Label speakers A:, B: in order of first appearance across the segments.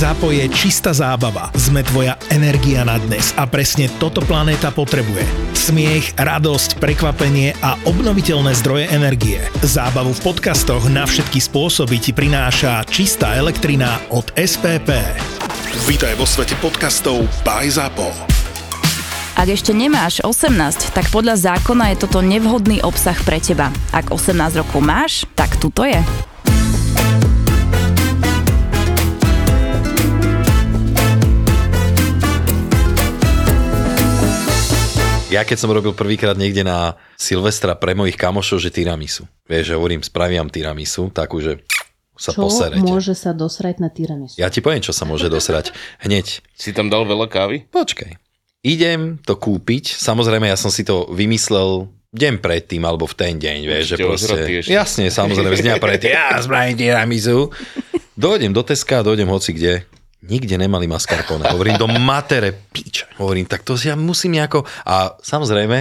A: Zapo je čistá zábava. Sme tvoja energia na dnes a presne toto planéta potrebuje. Smiech, radosť, prekvapenie a obnoviteľné zdroje energie. Zábavu v podcastoch na všetky spôsoby ti prináša čistá elektrina od SPP. Vítaj vo svete podcastov by Zapo.
B: Ak ešte nemáš 18, tak podľa zákona je toto nevhodný obsah pre teba. Ak 18 rokov máš, tak tuto je.
C: Ja keď som robil prvýkrát niekde na Silvestra pre mojich kamošov, že tiramisu. Vieš, že hovorím, spraviam tiramisu, takú, že sa
D: Čo
C: poserete.
D: môže sa dosrať na tiramisu?
C: Ja ti poviem, čo sa môže dosrať. Hneď.
E: Si tam dal veľa kávy?
C: Počkaj. Idem to kúpiť. Samozrejme, ja som si to vymyslel deň predtým, alebo v ten deň, vieš, že proste... Jasne, samozrejme, z dňa predtým. Ja spravím tiramisu. Dojdem do Teska, dojdem hoci kde. Nikde nemali mascarpone. Hovorím do matere píča. Hovorím, tak to si ja musím nejako... A samozrejme,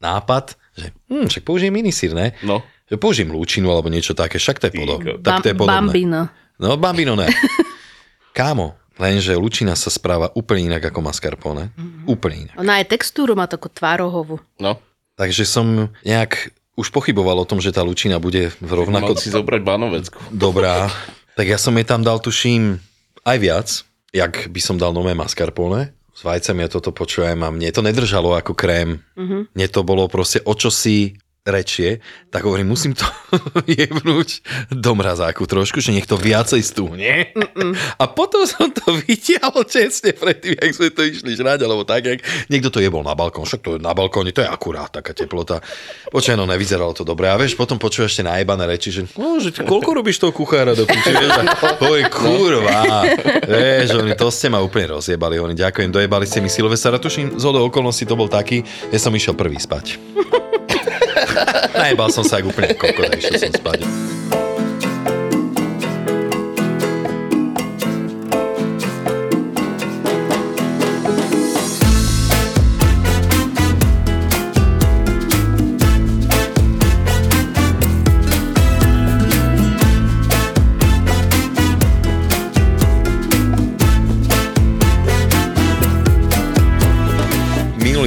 C: nápad, že hm, však použijem minisír, ne?
E: No.
C: Že použijem lúčinu alebo niečo také, však to je, podo-
E: Ty
C: tak to je podobné.
D: Bambino.
C: No, bambino ne. Kámo, lenže lučina sa správa úplne inak ako mascarpone. Úplne inak.
D: Ona aj textúru má takú tvárohovú.
E: No.
C: Takže som nejak už pochyboval o tom, že tá lučina bude v rovnako
E: Mal si zobrať banovecku.
C: dobrá. Tak ja som jej tam dal, tuším, aj viac, jak by som dal nové mascarpone. S vajcami ja toto počujem a mne to nedržalo ako krém. Mm-hmm. Mne to bolo proste o čosi rečie, tak hovorím, musím to jebnúť do mrazáku trošku, že nech to viacej stúhne. A potom som to vytiahol čestne predtým, jak sme to išli žrať, alebo tak, jak niekto to jebol na balkón, však to je na balkóne, to je akurát taká teplota. Počkaj, no nevyzeralo to dobre. A vieš, potom počuješ ešte najebané reči, že, no, že koľko robíš toho kuchára do a hovorím, kurva, vieš, oni to ste ma úplne rozjebali, oni ďakujem, dojebali ste mi Silvestra, tuším, z okolností to bol taký, ja som išiel prvý spať. Najebal som sa ak úplne kokot išiel som spať.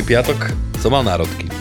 C: Piatok som mal národky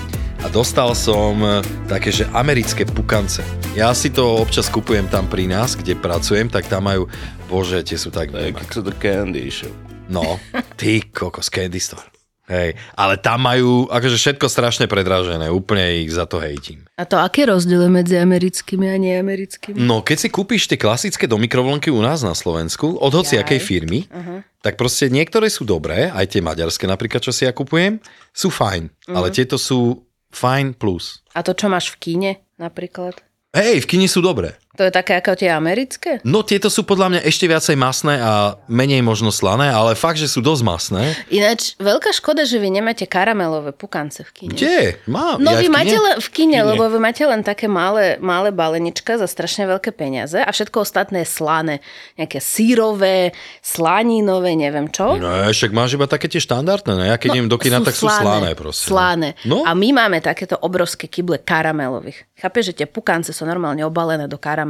C: a dostal som e, také, že americké pukance. Ja si to občas kupujem tam pri nás, kde pracujem, tak tam majú, bože, tie sú tak...
E: Tak to candy show.
C: No, ty kokos, candy store. Hej, ale tam majú akože všetko strašne predražené, úplne ich za to hejtím.
D: A to aké rozdiely medzi americkými a neamerickými?
C: No, keď si kúpiš tie klasické do mikrovlnky u nás na Slovensku, od hociakej firmy, uh-huh. tak proste niektoré sú dobré, aj tie maďarské napríklad, čo si ja kupujem, sú fajn, uh-huh. ale tieto sú fajn plus.
D: A to, čo máš v kine napríklad?
C: Hej, v kine sú dobré.
D: To je také ako tie americké?
C: No tieto sú podľa mňa ešte viacej masné a menej možno slané, ale fakt, že sú dosť masné.
D: Ináč, veľká škoda, že vy nemáte karamelové pukance v kine.
C: Kde? Mám.
D: No
C: ja
D: vy
C: v kine?
D: máte len v kine, lebo vy máte len také malé, malé balenička za strašne veľké peniaze a všetko ostatné je slané. Nejaké sírové, slaninové, neviem čo.
C: Ne, však máš iba také tie štandardné, ne? Ja keď idem do kina, tak sú slané proste.
D: No, Slané.
C: No,
D: A my máme takéto obrovské kyble karamelových. Chápeš, že tie pukance sú normálne obalené do karamelu.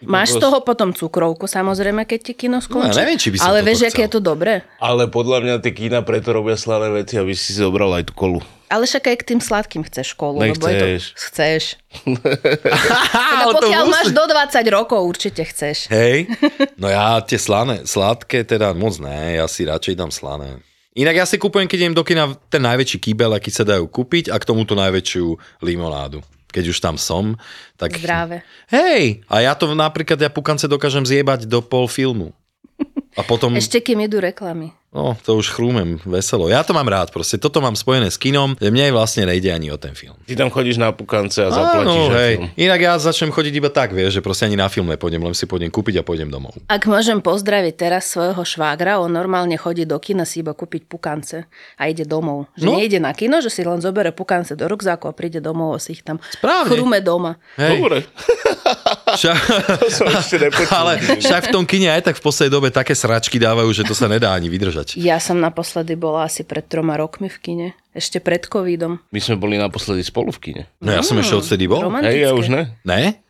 D: Máš z toho potom cukrovku, samozrejme, keď ti kino skončí.
C: No, neviem, či by som
D: Ale vieš, aké je to dobré?
E: Ale podľa mňa tie kína preto robia slané veci, aby si zobral aj tú kolu.
D: Ale však aj k tým sladkým chceš školu. lebo je to...
E: Nechceš.
D: Chceš. No, pokiaľ máš do 20 rokov, určite chceš.
C: Hej, no ja tie slané, sladké teda moc ne, ja si radšej dám slané. Inak ja si kúpujem, keď idem do kina, ten najväčší kýbel, aký sa dajú kúpiť a k tomuto najväčšiu limonádu. Keď už tam som, tak...
D: Zdravé.
C: Hej, a ja to napríklad, ja pukance dokážem zjebať do pol filmu. A potom...
D: Ešte kým idú reklamy.
C: No, to už chrúmem veselo. Ja to mám rád, proste toto mám spojené s kinom, že mne vlastne nejde ani o ten film.
E: Ty tam chodíš na pukance a zaplatíš
C: Áno, hej.
E: film.
C: Inak ja začnem chodiť iba tak, vieš, že proste ani na film nepôjdem, len si pôjdem kúpiť a pôjdem domov.
D: Ak môžem pozdraviť teraz svojho švágra, on normálne chodí do kina si iba kúpiť pukance a ide domov. Že
C: No.
D: nejde na kino, že si len zobere pukance do rukzáku a príde domov a si ich tam
C: Správne.
D: chrume doma.
C: Hej.
E: Dobre,
C: Však,
E: to som ešte nepočul.
C: ale však v tom kine aj tak v poslednej dobe také sračky dávajú, že to sa nedá ani vydržať.
D: Ja som naposledy bola asi pred troma rokmi v kine. Ešte pred covidom.
E: My sme boli naposledy spolu v kine.
C: No ja som ešte odtedy bol.
D: Romantické.
E: Hej, ja už ne.
C: Ne?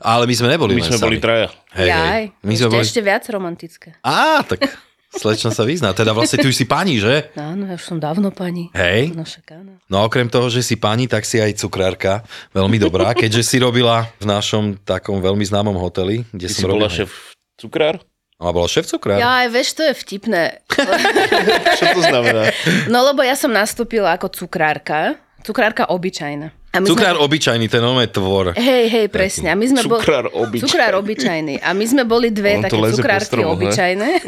C: Ale my sme neboli
E: My sme
C: sami.
E: boli traja.
C: Hej, hej. My
D: ešte,
C: sme boli...
D: ešte viac romantické.
C: Á, tak Slečna sa vyzná. Teda vlastne ty už si pani, že?
D: Áno, ja už som dávno pani.
C: Hej.
D: No však áno.
C: No okrem toho, že si pani, tak si aj cukrárka. Veľmi dobrá, keďže si robila v našom takom veľmi známom hoteli, kde
E: Ty si
C: som
E: bola
C: robil.
E: šéf cukrár?
C: A bola šéf cukrár?
D: Ja aj vieš, to je vtipné.
E: Čo to znamená?
D: No lebo ja som nastúpila ako cukrárka. Cukrárka obyčajná. A my
C: Cukrár obyčajný, ten nové tvor.
D: Hej, hej, presne. A my sme bol-
E: Cukrár obyčajný.
D: Cukrár obyčajný. A my sme boli dve
E: On
D: také cukrárky
E: stromoch, ne?
D: obyčajné.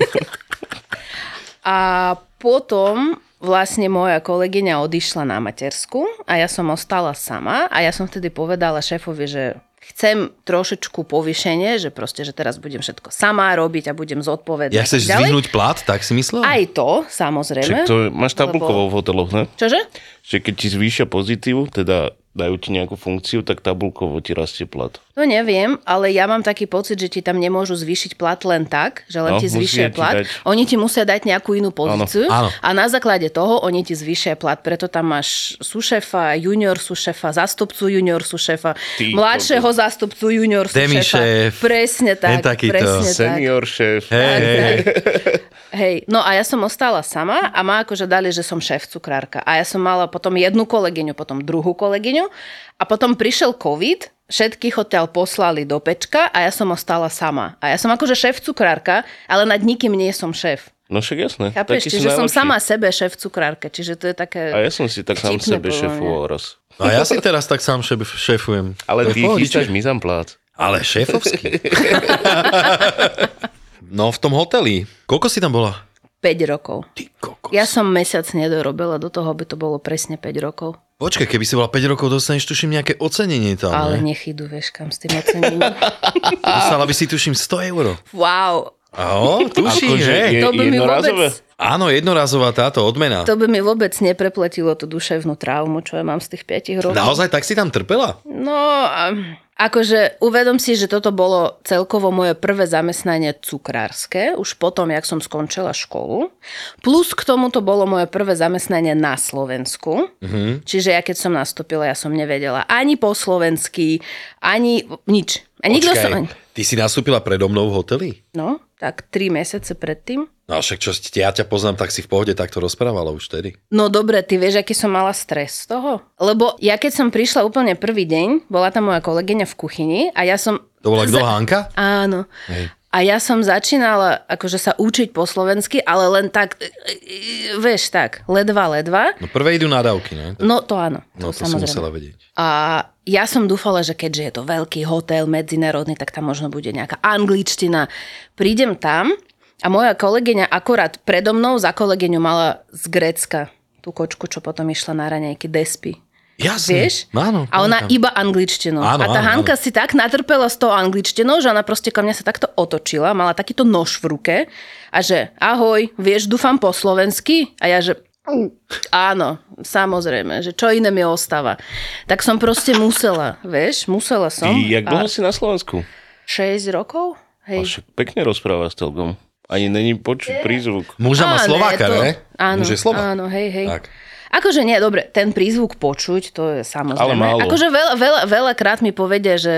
D: A potom vlastne moja kolegyňa odišla na matersku a ja som ostala sama a ja som vtedy povedala šéfovi, že chcem trošičku povýšenie, že proste, že teraz budem všetko sama robiť a budem zodpovedná.
C: Ja chceš
D: ďalej.
C: zdvihnúť plat, tak si myslel?
D: Aj to, samozrejme.
E: Však to máš tabulkovo v hoteloch, ne?
D: Čože?
E: Že keď ti zvýšia pozitív, teda dajú ti nejakú funkciu, tak tabulkovo ti rastie plat.
D: No neviem, ale ja mám taký pocit, že ti tam nemôžu zvýšiť plat len tak, že len
E: No,
D: ti zvýšia
E: ti
D: plat.
E: dať-
D: Oni ti musia dať nejakú inú pozíciu
C: Áno.
D: a na základe toho oni ti zvýšia plat. Preto tam máš sušefa, junior sušefa, zástupcu junior sušefa,
E: Ty
D: mladšieho zástupcu junior
C: Demi
D: sušefa.
C: šéf.
D: Presne tak,
C: takýto.
D: presne tak.
E: Senior šéf.
C: Hej, hej.
D: Hej, no a ja som ostala sama a ma akože dali, že som šéf cukrárka. A ja som mala potom jednu kolegyňu, potom druhú kolegyňu a potom prišiel COVID, všetkých odtiaľ poslali do pečka a ja som ostala sama. A ja som akože šéf cukrárka, ale nad nikým nie som šéf.
E: No však jasné.
D: Chápeš? Čiže som
E: najlepší.
D: sama sebe šéf cukrárka, čiže to je také...
E: A ja som si tak sám sebe šéfoval raz.
C: No a ja si teraz tak sám šéf, šéfujem.
E: Ale ty chystáš
C: čiže-
E: mizam plát.
C: Ale šéfovský. no v tom hoteli. Koľko si tam bola?
D: 5 rokov.
C: Ty kokos.
D: Ja som mesiac nedorobila, do toho by to bolo presne 5 rokov.
C: Počkaj, keby si bola 5 rokov, dostaneš tuším nejaké ocenenie tam,
D: Ale
C: ne?
D: nechydu, vieš, kam s tým ocenením.
C: Dostala by si tuším 100 eur.
D: wow,
C: Aho, tuším,
E: Akože je-
D: to by mi vôbec...
C: Áno, jednorazová táto odmena.
D: To by mi vôbec neplepletilo tú duševnú traumu, čo ja mám z tých 5 rokov.
C: Naozaj tak si tam trpela?
D: No, a- akože uvedom si, že toto bolo celkovo moje prvé zamestnanie cukrárske, už potom, jak som skončila školu. Plus k tomu to bolo moje prvé zamestnanie na Slovensku. Mm-hmm. Čiže ja keď som nastúpila, ja som nevedela ani po slovensky, ani nič. A nikto som...
C: ty si nastúpila predo mnou v hoteli?
D: No, tak tri mesiace predtým.
C: No však čo, ja ťa poznám, tak si v pohode takto rozprávala už tedy.
D: No dobre, ty vieš, aký som mala stres z toho? Lebo ja keď som prišla úplne prvý deň, bola tam moja kolegyňa v kuchyni a ja som...
C: To bola kto, Hanka?
D: Áno.
C: Hej.
D: A ja som začínala akože sa učiť po slovensky, ale len tak, e, e, vieš tak, ledva, ledva.
C: No prvé idú nadávky, ne?
D: No to áno,
C: No
D: to,
C: to si
D: samozrejme.
C: musela vedieť.
D: A ja som dúfala, že keďže je to veľký hotel, medzinárodný, tak tam možno bude nejaká angličtina. Prídem tam a moja kolegyňa akorát predo mnou za kolegyňu mala z Grécka tú kočku, čo potom išla na raňajky Despy.
C: Jasne.
D: Vieš?
C: Áno,
D: a ona
C: pamätám.
D: iba angličtinou.
C: Áno,
D: a tá
C: áno,
D: Hanka
C: áno.
D: si tak natrpela s tou angličtinou, že ona proste ka mňa sa takto otočila, mala takýto nož v ruke a že ahoj, vieš, dúfam po slovensky? A ja že áno, samozrejme, že čo iné mi ostáva. Tak som proste musela, vieš, musela
E: Ty,
D: som.
E: jak dlho
D: a
E: si na Slovensku?
D: 6 rokov? Hej.
E: však pekne rozpráva s Telkom. Ani není počuť prízvuk.
C: Muža má Slováka,
D: to-
C: ne?
D: Áno,
C: Muž je Slovák.
D: áno, hej, hej.
C: Tak.
D: Akože nie, dobre, ten prízvuk počuť, to je samozrejme.
E: Ale málo.
D: Akože veľa, veľa, veľakrát mi povedia, že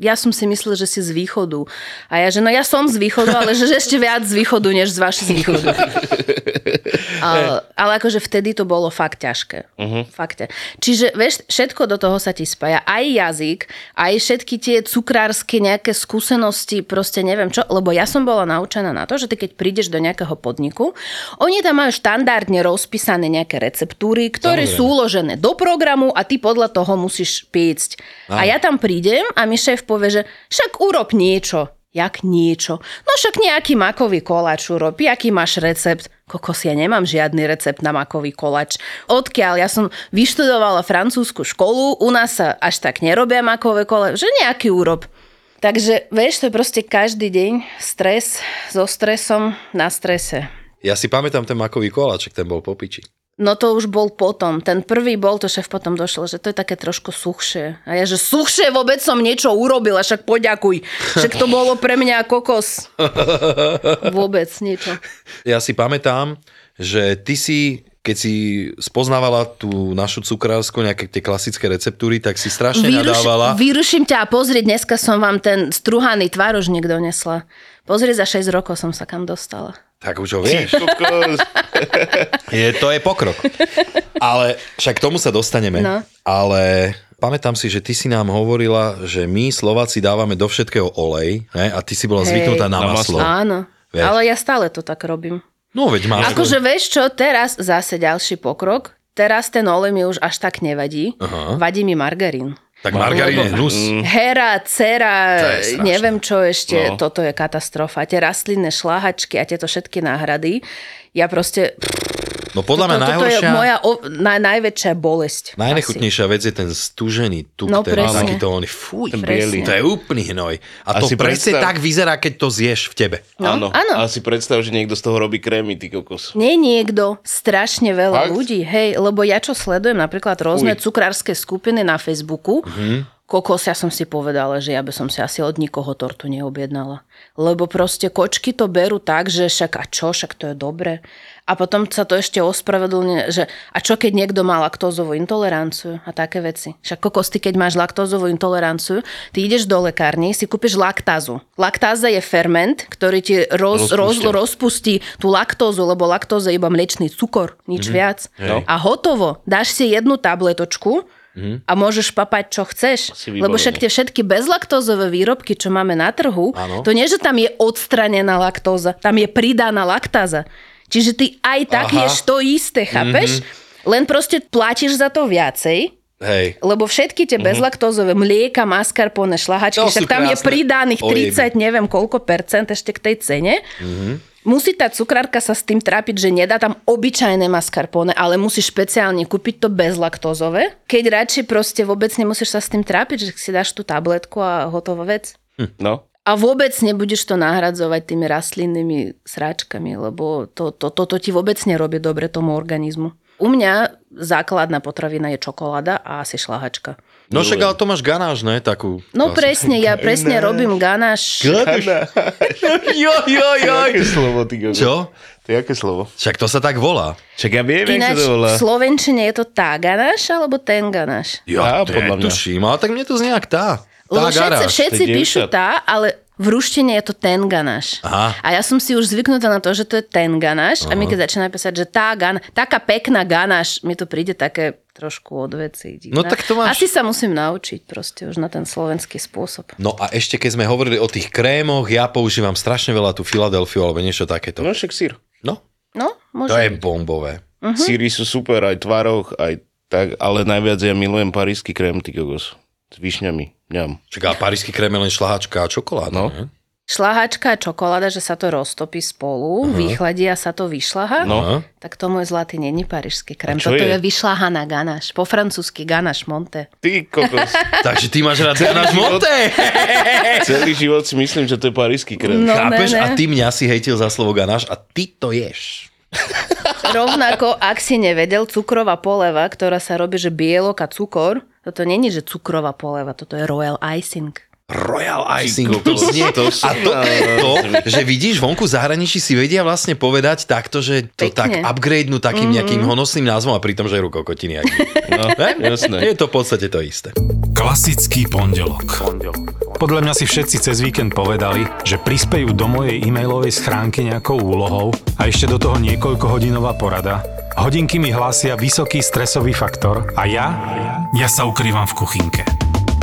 D: ja som si myslel, že si z východu. A ja, že no ja som z východu, ale že, že ešte viac z východu, než z vašich z východu. ale, ale akože vtedy to bolo fakt ťažké. Uh-huh. Fakt. ťa- Čiže vieš, všetko do toho sa ti spája. Aj jazyk, aj všetky tie cukrárske nejaké skúsenosti, proste neviem čo. Lebo ja som bola naučená na to, že ty keď prídeš do nejakého podniku, oni tam majú štandardne rozpísané nejaké receptúry, ktoré
C: Samozrejme.
D: sú uložené do programu a ty podľa toho musíš piecť. A ja tam prídem a mi šéf povie, že však urob niečo. Jak niečo? No však nejaký makový koláč urob. Aký máš recept? Kokos, ja nemám žiadny recept na makový koláč. Odkiaľ? Ja som vyštudovala francúzsku školu, u nás sa až tak nerobia makové koláč, že nejaký urob. Takže vieš, to je proste každý deň stres so stresom na strese.
C: Ja si pamätám ten makový koláček, ten bol po piči.
D: No to už bol potom. Ten prvý bol, to šéf potom došlo, že to je také trošku suchšie. A ja, že suchšie vôbec som niečo urobila, však poďakuj. Však to bolo pre mňa kokos. Vôbec niečo.
C: Ja si pamätám, že ty si, keď si spoznávala tú našu cukrárskú, nejaké tie klasické receptúry, tak si strašne nadávala.
D: vyruším ťa a pozri, dneska som vám ten struhaný tvárožník donesla. Pozri, za 6 rokov som sa kam dostala.
C: Tak už ho vieš. Je, to je pokrok. Ale však k tomu sa dostaneme.
D: No.
C: Ale pamätám si, že ty si nám hovorila, že my Slováci dávame do všetkého olej ne? a ty si bola
D: Hej.
C: zvyknutá na,
E: Na
C: maslo.
E: maslo.
D: Áno.
C: Vieš.
D: Ale ja stále to tak robím.
C: No veď máš.
D: Akože vieš čo, teraz zase ďalší pokrok. Teraz ten olej mi už až tak nevadí.
C: Aha.
D: Vadí mi margarín.
C: Tak margarín je hnus.
D: Hera, cera, neviem čo ešte,
E: No.
D: toto je katastrofa. Tie rastlinné šláhačky a tieto všetky náhrady. Ja proste,
C: No podľa mňa
D: toto, toto je moja o, na, najväčšia bolesť.
C: najnechutnejšia vec je ten stúžený tuk,
D: No,
C: ten
D: presne.
C: takýto oný, fuj,
E: Ten
D: biely.
C: to je úplný hnoj. A,
E: A
C: to presne
E: predstav-
C: tak vyzerá, keď to zješ v tebe.
D: No,
E: áno.
D: áno.
E: A si predstav, že niekto z toho robí krémy, ty kokos.
D: Nie niekto, strašne veľa
E: Fakt?
D: ľudí, hej, lebo ja čo sledujem napríklad rôzne
E: Uj.
D: cukrárske skupiny na Facebooku,
C: Mhm.
D: kokos, ja som si povedala, že ja by som si asi od nikoho tortu neobjednala. Lebo proste kočky to berú tak, že však a čo, však to je dobre. A potom sa to ešte ospravedlne, že a čo keď niekto má laktózovú intoleranciu a také veci. Však kokos, ty keď máš laktózovú intoleranciu, ty ideš do lekárny, si kúpiš laktázu. Laktáza je ferment, ktorý ti roz, roz, rozpustí tú laktózu, lebo laktóza je iba mliečný cukor, nič viac.
E: No.
D: A hotovo. Dáš si jednu tabletočku a môžeš papať, čo chceš. Lebo však tie všetky bezlaktózové výrobky, čo máme na trhu,
C: Áno.
D: to nie, že tam je odstranená laktóza, tam je pridaná laktáza. Čiže ty aj tak
C: Aha.
D: ješ to isté, chápeš? Len proste platíš za to viacej,
C: Hej.
D: lebo všetky tie bezlaktózové mlieka, mascarpone, šlahačky,
C: To
D: však tam je
C: krásne
D: pridaných
C: ojeby.
D: 30, neviem koľko percent ešte k tej cene. Musí tá cukrárka sa s tým trápiť, že nedá tam obyčajné mascarpone, ale musí špeciálne kúpiť to bezlaktózové. Keď radšej proste vôbec nemusíš sa s tým trápiť, že si dáš tú tabletku a hotová vec.
E: No.
D: A vôbec nebudeš to nahradzovať tými rastlinnými sráčkami, lebo to, to, toto ti vôbec nerobí dobre tomu organizmu. U mňa základná potravina je čokoláda a asi šlahačka.
C: No však ale to máš ganáž, ne? Takú.
D: No presne, ja presne robím ganáš.
C: Jo, jo,
E: To je aké slovo, ty kokos?
C: Čo?
E: To je aké slovo?
C: Však to sa tak volá.
E: Čak ja viem, jak sa
D: Ináč
E: to volá.
D: v Slovenčine je to tá ganáš alebo ten ganáš?
C: Ja,
E: Á, podľa mňa.
C: tuším, ale tak mne to znie jak tá. Tá
D: Lebo všetci,
C: garáž.
D: všetci
E: to je
D: píšu tá, ale v ruštine je to ten ganáš.
C: Aha.
D: A ja som si už zvyknutá na to, že to je ten ganáš. A my keď začíname písať, že tá gan, taká pekná ganáš, mi to príde také trošku od veci. divné.
C: No tak to máš-
D: Asi sa musím naučiť proste už na ten slovenský spôsob.
C: No a ešte keď sme hovorili o tých krémoch, ja používam strašne veľa tú Filadelfiu alebo niečo takéto.
E: No však sír.
C: No,
D: No, môže.
C: to je bombové.
D: Mhm.
E: Síry sú super, aj tvaroch, aj tak, ale najviac ja milujem parížsky krém, ty kokos. S višňami. Ňam.
C: Čaká, parížsky krém je len šlahačka a čokoláda.
E: No.
C: ne?
D: Šlahačka a čokoláda, že sa to roztopí spolu, uh-huh. vychladí a sa to vyšlaha.
E: No.
D: Tak to môj zlatý není parížský krém. Toto je?
E: je?
D: vyšľahaná ganáš. Po francúzsky ganáš monte.
E: Ty kokos.
C: Takže ty máš rád ganáš monte.
E: Celý život si myslím, že to je parížsky krém.
D: No,
C: Chápeš?
D: ne, ne.
C: A ty mňa si hejtil za slovo ganáš a ty to ješ.
D: Rovnako, ak si nevedel, cukrová poleva, ktorá sa robí, že bielok a cukor, toto není, že cukrová poleva, toto je royal icing.
C: Royal icing.
E: Ty
C: To
E: to sú
C: a to je to, že vidíš vonku zahraničí si vedia vlastne povedať takto, že to tak
D: Pekne.
C: upgradenú takým nejakým honosným názvom a pritom žerú kokotiny.
E: No, jasné.
C: Je to v podstate to isté.
A: Klasický pondelok. Podľa mňa si všetci cez víkend povedali, že prispejú do mojej e-mailovej schránky nejakou úlohou a ešte do toho niekoľkohodinová porada. Hodinky mi hlásia vysoký stresový faktor a ja, ja sa ukrývam v kuchynke.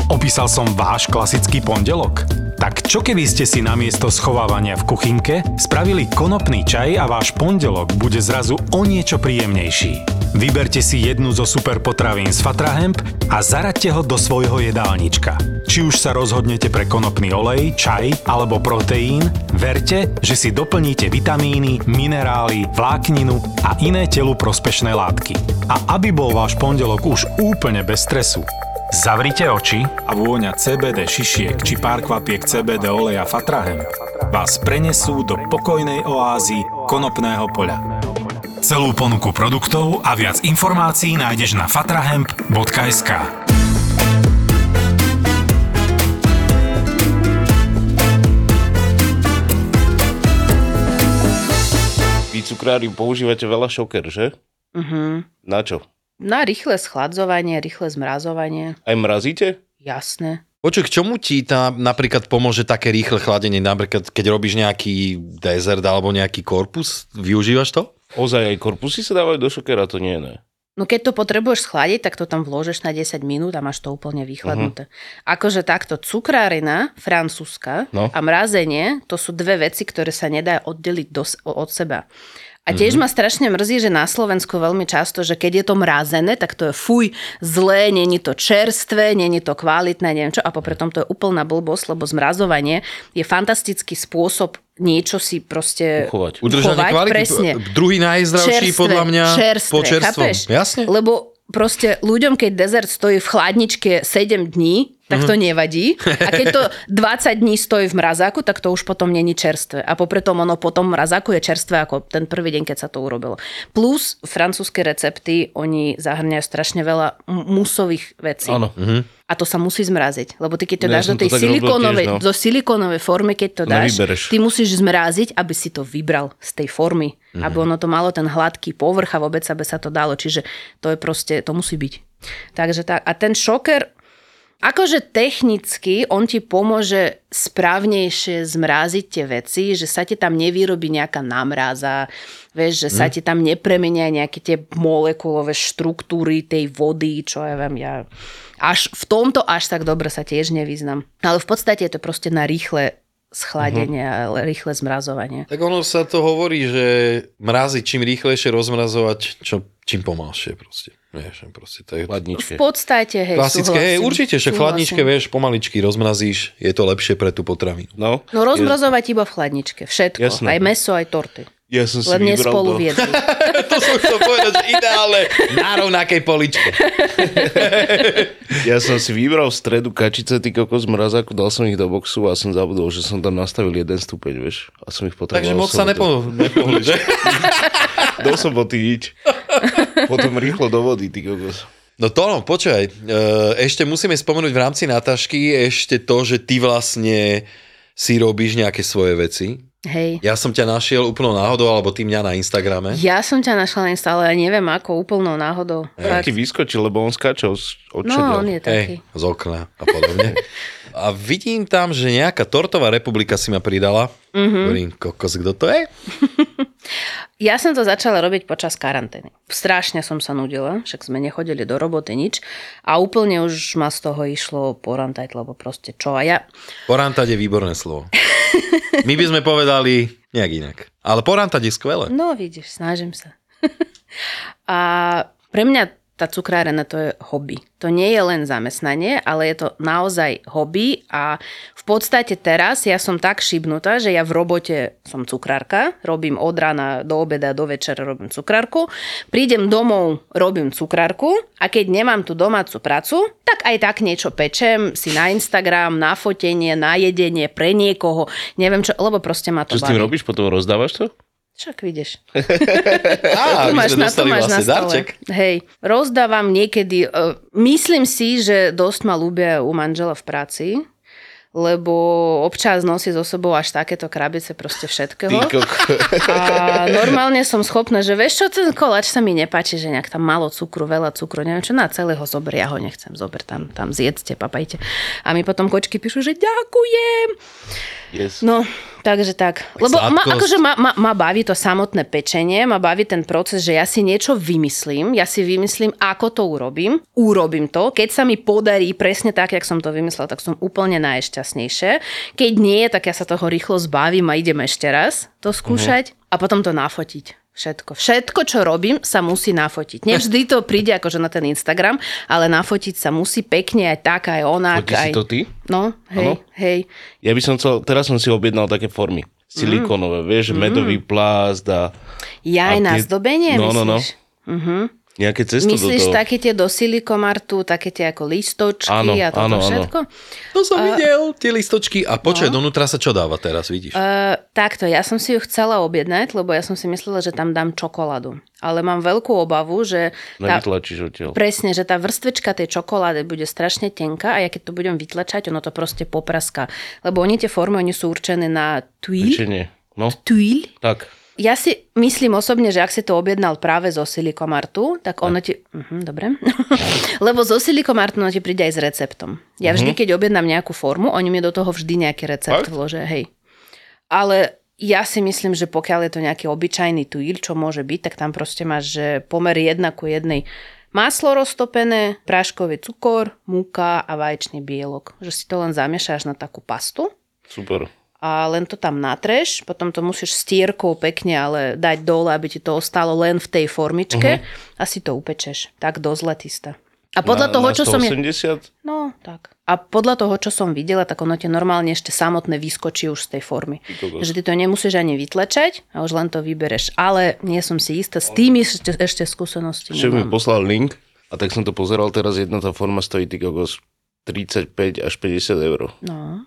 A: Opísal som váš klasický pondelok? Tak čo keby ste si namiesto schovávania v kuchynke spravili konopný čaj a váš pondelok bude zrazu o niečo príjemnejší? Vyberte si jednu zo super potravín z Fatrahemp a zaraďte ho do svojho jedálnička. Či už sa rozhodnete pre konopný olej, čaj alebo proteín, verte, že si doplníte vitamíny, minerály, vlákninu a iné telu prospešné látky. A aby bol váš pondelok už úplne bez stresu, Zavrite oči a vôňa CBD šišiek či pár kvapiek CBD oleja Fatrahem vás prenesú do pokojnej oázy konopného poľa. Celú ponuku produktov a viac informácií nájdeš na fatrahemp.sk.
E: Vy cukrári používate veľa šoker, že?
D: Uh-huh.
E: Na čo?
D: Na rýchle schladzovanie, rýchle zmrazovanie.
E: Aj mrazíte?
D: Jasné.
C: Počuj, k čomu ti tá napríklad pomôže také rýchle chladenie? Napríklad, keď robíš nejaký dezert alebo nejaký korpus, využívaš to?
E: Ozaj aj korpusy sa dávajú do šokera, to nie, ne?
D: No keď to potrebuješ schladiť, tak to tam vložeš na 10 minút a máš to úplne vychladnuté. Uh-huh. Akože takto cukrárina francúzska
E: No.
D: a mrazenie, to sú dve veci, ktoré sa nedá oddeliť dos- od seba. A tiež ma strašne mrzí, že na Slovensku veľmi často, že keď je to mrazené, tak to je fuj, zlé, není to čerstvé, není to kvalitné, neviem čo. A popri tom to je úplná blbosť, lebo zmrazovanie je fantastický spôsob niečo si proste
E: Uchovať.
C: Udržanie
D: uchovať,
C: kvality.
D: presne.
C: Druhý najzdravší podľa mňa
D: čerstvé,
C: po čerstvom.
D: chápeš?
C: Jasne.
D: Lebo proste ľuďom, keď dezert stojí v chladničke 7 dní, tak
C: Mhm.
D: to nevadí. A keď to 20 dní stojí v mrazáku, tak to už potom není čerstvé. A popri tom ono potom mrazáku je čerstvé ako ten prvý deň, keď sa to urobilo. Plus francúzske recepty, oni zahrňajú strašne veľa musových vecí.
E: Áno.
D: A to sa musí zmraziť. Lebo ty keď to
E: No, ja
D: dáš do tej silikónovej,
E: no.
D: do silikónovej formy, keď to dáš,
E: Nevybereš.
D: ty musíš zmraziť, aby si to vybral z tej formy.
E: Mhm.
D: Aby ono to malo ten hladký povrch a vôbec aby sa to dalo. Čiže to je proste, to musí byť. Takže tak. A ten šoker, akože technicky on ti pomôže správnejšie zmráziť tie veci, že sa ti tam nevyrobí nejaká namráza, vieš, že sa ti tam nepremenia nejaké tie molekulové štruktúry tej vody, čo ja viem, ja až v tomto až tak dobre sa tiež nevyznam. Ale v podstate je to proste na rýchle schladenie a rýchle zmrazovanie.
C: Tak ono sa to hovorí, že mraziť čím rýchlejšie rozmrazovať, čo, čím pomalšie proste. Vieš, proste to je
D: V podstate, hej,
C: klasické. Hej, určite, však v chladničke, vieš, pomaličky rozmrazíš, je to lepšie pre tú potravinu.
E: No,
D: No rozmrazovať iba v chladničke. Všetko.
E: Jasné.
D: Aj meso, aj torty.
E: Ja som si
D: Len
E: vybral
D: spolu
E: do...
D: jedli.
C: to som chcel povedať, že ideálne na rovnakej poličke.
E: Ja som si vybral v stredu kačice, ty kokos mrazáku, dal som ich do boxu a som zabudol, že som tam nastavil jeden stupeň, vieš. A som ich potreboval.
C: Takže moc sa nepo, nepohli, že?
E: Dal som boty nič. Potom rýchlo do vody, ty kokos.
C: No to no, počúvaj, e, ešte musíme spomenúť v rámci Natašky ešte to, že ty vlastne si robíš nejaké svoje veci.
D: Hej.
C: Ja som ťa našiel úplnou náhodou, alebo ty mňa na Instagrame.
D: Ja som ťa našla len stále, ale neviem ako, úplnou náhodou.
E: Tak ti vyskočil, lebo on skáčal z
D: No, on je taký.
C: Hej, z okna a podobne. a vidím tam, že nejaká tortová republika si ma pridala.
D: Mhm.
C: Mm-hmm. Hovorím, kokos, kto to je?
D: Ja som to začala robiť počas karantény. Strašne som sa nudila, však sme nechodili do roboty nič a úplne už ma z toho išlo porantať, lebo proste čo a ja.
C: Porantať je výborné slovo. My by sme povedali nejak inak. Ale porantať je skvelé.
D: No vidíš, snažím sa. a pre mňa tá cukrárená to je hobby. To nie je len zamestnanie, ale je to naozaj hobby a v podstate teraz ja som tak šibnutá, že ja v robote som cukrárka, robím od rána do obeda, do večera robím cukrárku, prídem domov, robím cukrárku a keď nemám tú domácu pracu, tak aj tak niečo pečem si na Instagram, na fotenie, na jedenie pre niekoho, neviem čo, lebo proste ma to
E: Čo s tým robíš? Potom rozdávaš to?
D: Však vidíš.
C: Á,
D: Tu máš na
C: dostali
D: máš na
C: vlastne
D: stole.
C: darček.
D: Hej, rozdávam niekedy, uh, myslím si, že dosť ma ľúbia u manžela v práci, lebo občas nosí so sebou až takéto krabice proste všetkého. A normálne som schopná, že vieš čo, ten koláč sa mi nepáči, že nejak tam malo cukru, veľa cukru, neviem čo, na celého zober, ja ho nechcem, zober tam, tam zjedzte, papajte. A mi potom kočky píšu, že ďakujem.
E: Yes.
D: No, takže tak. Lebo ma,
C: Sladkosť.
D: akože ma, ma, ma baví to samotné pečenie, ma baví ten proces, že ja si niečo vymyslím, ja si vymyslím, ako to urobím, urobím to. Keď sa mi podarí presne tak, jak som to vymyslela, tak som úplne najšťastnejšie. Keď nie, tak ja sa toho rýchlo zbavím a idem ešte raz to skúšať a potom to nafotiť. Všetko. Všetko, čo robím, sa musí nafotiť. Nevždy to príde akože na ten Instagram, ale nafotiť sa musí pekne aj tak, aj onak.
E: Fotíš
D: aj...
E: si to ty?
D: No, hej,
E: Áno?
D: hej.
E: Ja by som chcel, teraz som si objednal také formy. Silikónové, vieš, medový plást a...
D: Ja aj
E: A
D: na
E: tie-
D: zdobenie,
E: No, no, no.
D: myslíš? Mhm.
E: Nejaké cesto
D: Myslíš
E: do toho.
D: také tie do silikomartu, také tie ako listočky
E: Áno,
D: a toto
E: áno, áno.
D: všetko?
C: To som videl, tie listočky. A počkaj, donútra sa čo dáva teraz, vidíš?
D: Uh, takto, ja som si ju chcela objednať, lebo ja som si myslela, že tam dám čokoládu. Ale mám veľkú obavu, že tá,
E: Nevytlačíš odtiaľ.
D: presne, že tá vrstvečka tej čokolády bude strašne tenká a ja keď to budem vytlačať, ono to proste popraská. Lebo oni tie formy, oni sú určené na
E: Pečenie. No,
D: tuile
E: tak.
D: Ja si myslím osobne, že ak si to objednal práve zo Silikomartu, tak ono ti... Uh-huh, dobre. Lebo zo Silikomartu ono ti príde aj s receptom. Ja vždy, keď objednám nejakú formu, oni mi do toho vždy nejaký recept
E: Fakt?
D: vložia. Hej. Ale ja si myslím, že pokiaľ je to nejaký obyčajný tuil, čo môže byť, tak tam proste máš, že pomer jedna ku jednej maslo roztopené, práškový cukor, múka a vaječný bielok. Že si to len zamiešaš na takú pastu
E: Super.
D: A len to tam natreš, potom to musíš stierkou pekne ale dať dole, aby ti to ostalo len v tej formičke uh-huh. a si to upečeš. Tak do zlatista. A podľa
E: na,
D: toho,
E: na
D: čo som... Je...
E: 180?
D: No, tak. A podľa toho, čo som videla, tak ono ti normálne ešte samotné vyskočí už z tej formy.
E: kokos.
D: Že ty to nemusíš ani vytlečať a už len to vybereš. Ale nie som si istá, s tým ešte, ešte skúsenosti
E: Šéf mi poslal link a tak som to pozeral, teraz jedna tá forma stojí ty kokos 35 až 50 eur.
D: No.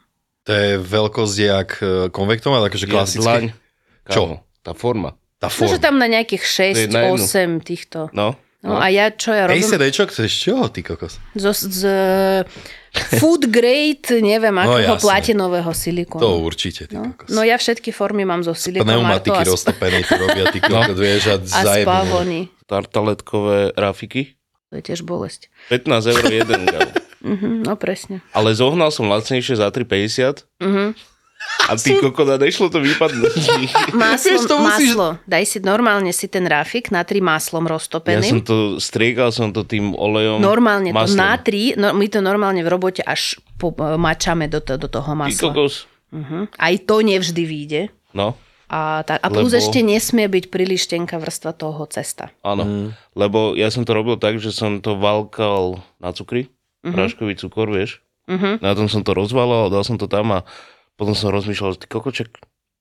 C: To je veľkosť jak e, konvektová, takže
E: Je
C: klasické.
E: dlaň.
C: Čo?
E: Tá forma.
C: Tá
D: No, že
C: forma.
D: tam na nejakých
E: To je na jednu.
D: 6, 8 týchto.
E: No.
D: No a ja, čo ja robím?
C: ACDčo, chceš čo, ty kokos?
D: Z, z food grade, neviem, akého
C: jasne.
D: platinového silikónu.
C: To určite, ty
D: No.
C: kokos.
D: no ja všetky formy mám zo silikomartu
C: Pneumatiky
D: a,
C: roztopené tu robia, ty kokos, vieš, a
D: a
C: zajebne.
D: spavony.
E: Tartaletkové rafiky.
D: To je tiež bolesť.
E: 15 eur jeden gram.
D: Mhm, no presne.
E: Ale zohnal som lacnejšie za 3,50.
D: Mhm.
E: A ty kokona, nešlo to vypadnúť.
D: Maslo,
C: Vieš, to musíš-
D: maslo. Daj si normálne si ten rafik natri maslom
E: Ja som
D: roztopeným.
E: to, striekal som to tým olejom.
D: Normálne to
E: maslom.
D: natri, no, my to normálne v robote až po, mačame do, to, do toho
E: Ty
D: masla.
E: kokos.
D: Mhm. Aj to nevždy vyjde.
E: No,
D: A, tá, a plus
E: Lebo-
D: ešte nesmie byť príliš tenká vrstva toho cesta.
E: áno. Mm. Lebo ja som to robil tak, že som to valkal na cukri.
D: Mhm.
E: Práškový cukor, vieš. Na tom som to rozvalal, dal som to tam a potom som rozmýšľal, ty kokoček,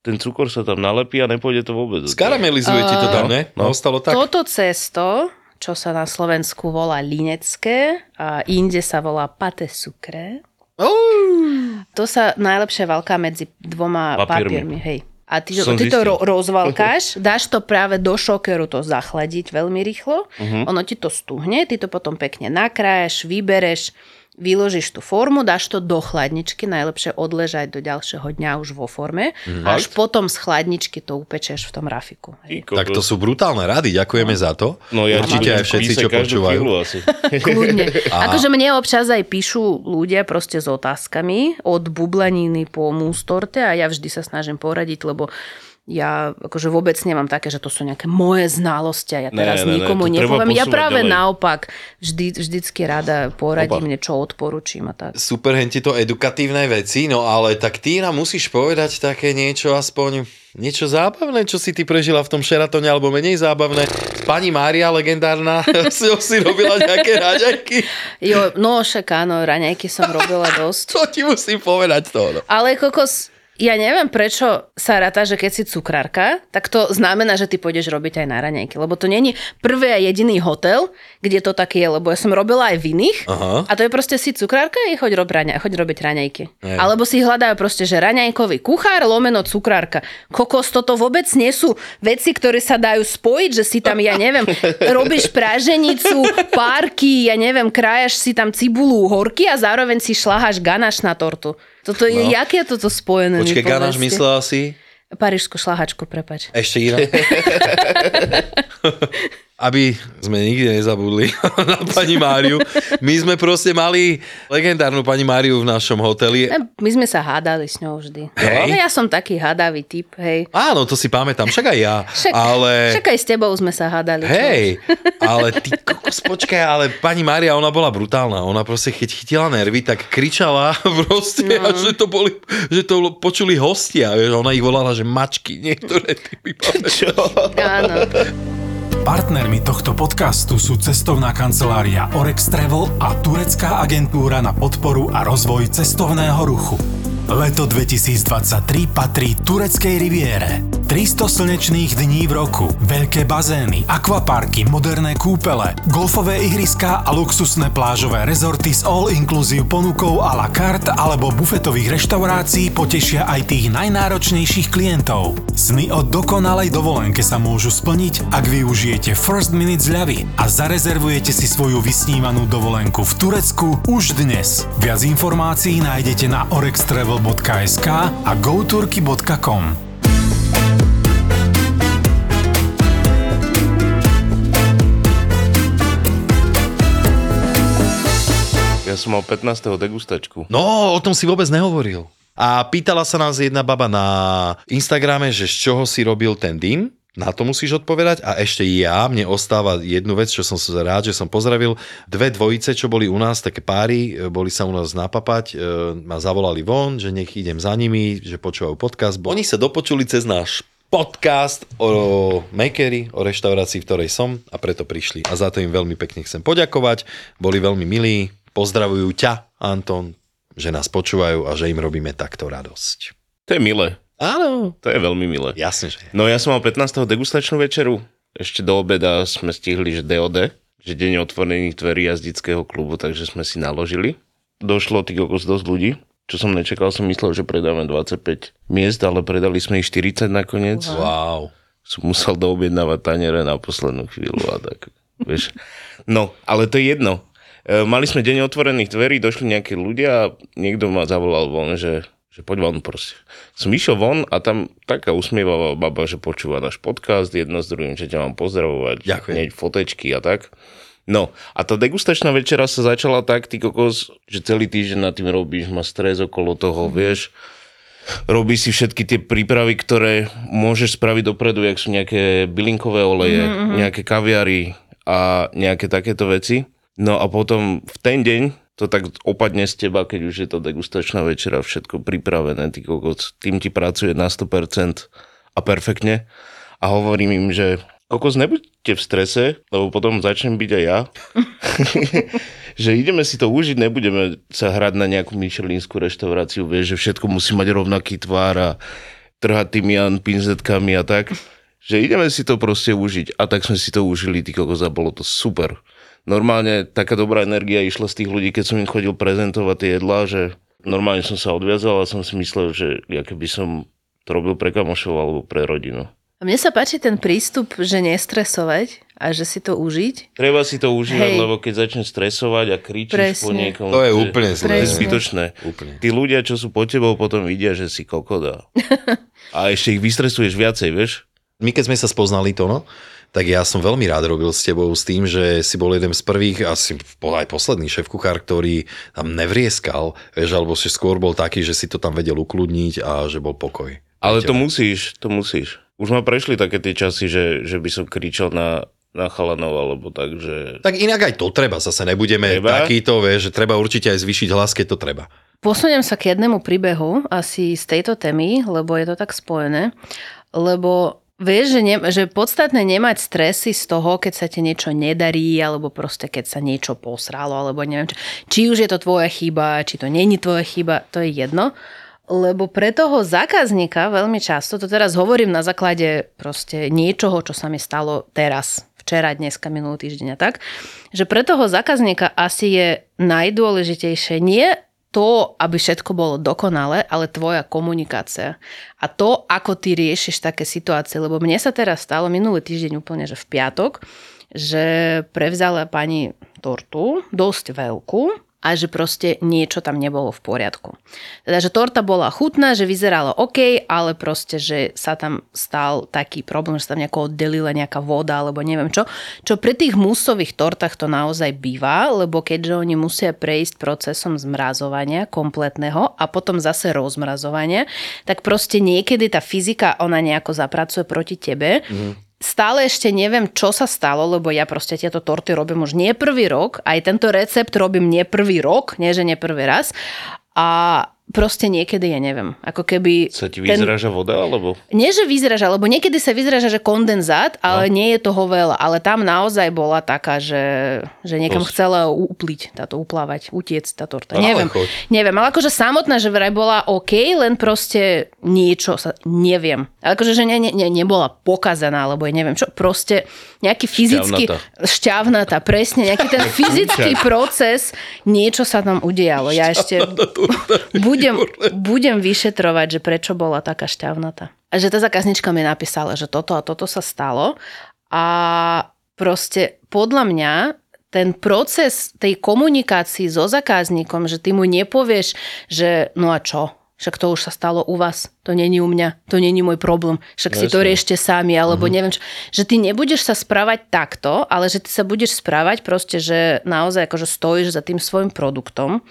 E: ten cukor sa tam nalepí a nepôjde to vôbec.
C: Skaramelizuje ti to tam, ne? No, ostalo tak.
D: Toto cesto, čo sa na Slovensku volá linecké a inde sa volá pate sucre, to sa najlepšie valká medzi dvoma
E: Papiermi.
D: papiermi. hej. A ty,
E: Som
D: ty to ro- rozvalkáš, dáš to práve do šokeru to zachladiť veľmi rýchlo,
E: Mhm.
D: ono ti to stuhne, ty to potom pekne nakrájaš, vybereš, vyložíš tú formu, dáš to do chladničky, najlepšie odležať do ďalšieho dňa už vo forme, a až potom z chladničky to upečeš v tom rafiku.
C: Tak to sú brutálne rady, ďakujeme za to.
E: No ja
C: Určite aj všetci, čo počúvajú.
E: asi.
D: Kľudne. Akože mne občas aj píšu ľudia proste s otázkami od bublaniny po mústorte a ja vždy sa snažím poradiť, lebo ja akože vôbec nemám také, že to sú nejaké moje znalosti a ja
E: Ne,
D: teraz
E: ne, ne,
D: nikomu
E: treba
D: nepoviem. Ja práve
E: ďalej.
D: naopak vždy, vždycky rada poradím,
E: Opa.
D: niečo odporúčim a tak.
C: Super, henti to edukatívne veci, no ale tak ty nám musíš povedať také niečo aspoň, niečo zábavné, čo si ty prežila v tom Sheratone, alebo menej zábavné. Pani Mária, legendárna, si, si robila nejaké raďajky.
D: Jo, no však áno, raňajky som robila dosť.
C: To ti musím povedať to. No.
D: Ale kokos, ja neviem, prečo sa ráta, že keď si cukrárka, tak to znamená, že ty pôjdeš robiť aj na raňajky. Lebo to není prvý a jediný hotel, kde to tak je, lebo ja som robila aj v iných.
C: Aha.
D: A to je proste si cukrárka a choď, rob raňa, choď robiť raňajky.
C: Hej.
D: Alebo si hľadajú proste, že raňajkový kuchár, lomeno cukrárka. Kokos, toto vôbec nie sú veci, ktoré sa dajú spojiť, že si tam, ja neviem, robíš práženicu, párky, ja neviem, krájaš si tam cibulu, horky a zároveň si šláhaš ganáš na tortu. Toto je,
C: No.
D: jak je toto spojené?
C: Počkej,
D: povedzte?
C: myslela si?
D: Parížskú šláhačku, prepač.
C: Ešte iná. Aby sme nikdy nezabudli na pani Máriu. My sme proste mali legendárnu pani Máriu v našom hoteli.
D: My sme sa hádali s ňou vždy.
C: Hej.
D: Ale ja som taký hádavý typ, hej.
C: Áno, to si pamätám, však aj ja.
D: Však,
C: ale...
D: však aj s tebou sme sa hádali.
C: Hej, ale ty kokos, počkaj, ale pani Mária, ona bola brutálna. Ona proste, keď chytila nervy, tak kričala proste, no. a že to, boli, že to počuli hostia. Ona ich volala, že mačky, niektoré typy. Čo?
D: Áno.
A: Partnermi tohto podcastu sú cestovná kancelária Orex Travel a turecká agentúra na podporu a rozvoj cestovného ruchu. Leto 2023 patrí tureckej riviére. 300 slnečných dní v roku, veľké bazény, akvaparky, moderné kúpele, golfové ihriská a luxusné plážové rezorty s all-inclusive ponukou a la carte alebo bufetových reštaurácií potešia aj tých najnáročnejších klientov. Sny o dokonalej dovolenke sa môžu splniť, ak využijete First Minute zľavy a zarezervujete si svoju vysnívanú dovolenku v Turecku už dnes. Viac informácií nájdete na travel.sk a goturky.com.
E: Ja som mal 15. degustačku.
C: No, o tom si vôbec nehovoril. A pýtala sa nás jedna baba na Instagrame, že z čoho si robil ten dým. Na to musíš odpovedať. A ešte ja, mne ostáva jednu vec, čo som sa rád, že som pozdravil. Dve dvojice, čo boli u nás, také páry, e, boli sa u nás napapať, e, ma zavolali von, že nech idem za nimi, že počúvajú podcast. Oni sa dopočuli cez náš podcast o Makery, o reštaurácii, v ktorej som a preto prišli. A za to im veľmi pekne chcem poďakovať. Boli veľmi milí. Pozdravujú ťa, Anton, že nás počúvajú a že im robíme takto radosť.
E: To je milé.
C: Áno.
E: To je veľmi milé.
C: Jasne, že.
E: No ja som mal 15. degustačnú večeru. Ešte do obeda sme stihli, že DOD, že deň otvorených dverí jazdického klubu, takže sme si naložili. Došlo tých kokos dosť ľudí. Čo som nečakal, som myslel, že predáme 25 miest, ale predali sme ich 40 nakoniec.
C: Wow.
E: Som musel doobjednávať taniere na poslednú chvíľu a tak, vieš. No, ale to je jedno. E, mali sme deň otvorených dverí, došli nejakí ľudia a niekto ma zavolal von, že že poď von proste. Som išiel von a tam taká usmievavá baba, že počúva náš podcast, jedno s druhým, že ťa mám pozdravovať,
C: Ďakujem.
E: hneď fotečky a tak. No a tá degustačná večera sa začala tak, ty kokos, že celý týždeň nad tým robíš, má stres okolo toho, vieš. Robí si všetky tie prípravy, ktoré môžeš spraviť dopredu, jak sú nejaké bylinkové oleje, mm-hmm. nejaké kaviary a nejaké takéto veci. No a potom v ten deň to tak opadne z teba, keď už je to degustačná večera, všetko pripravené, ty kokos, tým ti pracuje na 100% a perfektne. A hovorím im, že kokos, nebuďte v strese, lebo potom začnem byť aj ja. že ideme si to užiť, nebudeme sa hrať na nejakú myšelinskú reštauráciu, vieš, že všetko musí mať rovnaký tvár a trhať tymian pinzetkami a tak. Že ideme si to proste užiť. A tak sme si to užili, ty kokos, a bolo to super normálne taká dobrá energia išla z tých ľudí, keď som im chodil prezentovať tie jedlá, že normálne som sa odviazal a som si myslel, že ja keby som to robil pre kamošov alebo pre rodinu.
D: A mne sa páči ten prístup, že nestresovať a že si to užiť.
E: Treba si to užívať,
D: Hej.
E: lebo keď začneš stresovať a kričíš
D: Presne.
E: po niekom...
C: To je úplne
E: To
C: zlé.
E: je
D: Presne.
E: zbytočné.
C: Úplne.
E: Tí ľudia, čo sú po tebou, potom vidia, že si kokoda. A ešte ich vystresuješ viacej, vieš?
C: My keď sme sa spoznali to, no, tak ja som veľmi rád robil s tebou s tým, že si bol jeden z prvých, asi bol aj posledný šéf kuchár, ktorý tam nevrieskal, vieš, alebo si skôr bol taký, že si to tam vedel ukludniť a že bol pokoj.
E: Ale to musíš, to musíš. Už ma prešli také tie časy, že, že by som kričal na, na chalanov, alebo tak, že...
C: Tak inak aj to treba, zase nebudeme
E: Treba?
C: takýto, vieš, že treba určite aj zvýšiť hlas, keď to treba.
D: Posuniem sa k jednému príbehu asi z tejto témy, lebo je to tak spojené. Lebo vieš, že, ne, že podstatné nemať stresy z toho, keď sa ti niečo nedarí, alebo proste keď sa niečo posralo, alebo neviem čo. Či už je to tvoja chyba, či to není tvoja chyba, to je jedno. Lebo pre toho zákazníka veľmi často, to teraz hovorím na základe proste niečoho, čo sa mi stalo teraz, včera, dneska, minulý týždeň a tak, že pre toho zákazníka asi je najdôležitejšie nie to, aby všetko bolo dokonalé, ale tvoja komunikácia. A to, ako ty riešiš také situácie. Lebo mne sa teraz stalo minulý týždeň úplne, že v piatok, že prevzala pani tortu, dosť veľkú, a že proste niečo tam nebolo v poriadku. Teda, že torta bola chutná, že vyzerala OK, ale proste, že sa tam stal taký problém, že sa tam nejako oddelila nejaká voda alebo neviem čo. Čo pri tých musových tortách to naozaj býva, lebo keďže oni musia prejsť procesom zmrazovania kompletného a potom zase rozmrazovania, tak proste niekedy tá fyzika, ona nejako zapracuje proti tebe. Mm stále ešte neviem, čo sa stalo, lebo ja proste tieto torty robím už nie prvý rok. Aj tento recept robím nie prvý rok, nie že nie prvý raz. A proste niekedy, ja neviem, ako keby...
E: Sa ti vyzraža voda, alebo...
D: Nie, že vyzraža, lebo niekedy sa vyzraža, že kondenzát, ale no. nie je toho veľa. Ale tam naozaj bola taká, že, že niekam
E: Dosť.
D: chcela upliť, táto uplávať, utiec tá torta.
C: Ale
D: neviem,
C: choď.
D: neviem, ale akože samotná, že vraj bola OK, len proste niečo sa, neviem. Ale akože, že ne, ne, ne, nebola pokazaná, alebo ja neviem čo, proste nejaký fyzický,
E: Šťavnatá.
D: šťavnatá, presne, nejaký ten fyzický proces, niečo sa tam udialo. Ja ešte budem, budem vyšetrovať, že prečo bola taká šťavnatá. A že tá zákaznička mi napísala, že toto a toto sa stalo. A proste podľa mňa ten proces tej komunikácii so zákazníkom, že ty mu nepovieš, že no a čo, však to už sa stalo u vás, to není u mňa, to není môj problém, však
E: No
D: si to riešte sami, alebo neviem čo. Že ty nebudeš sa správať takto, ale že ty sa budeš správať proste, že naozaj akože stojíš za tým svojim produktom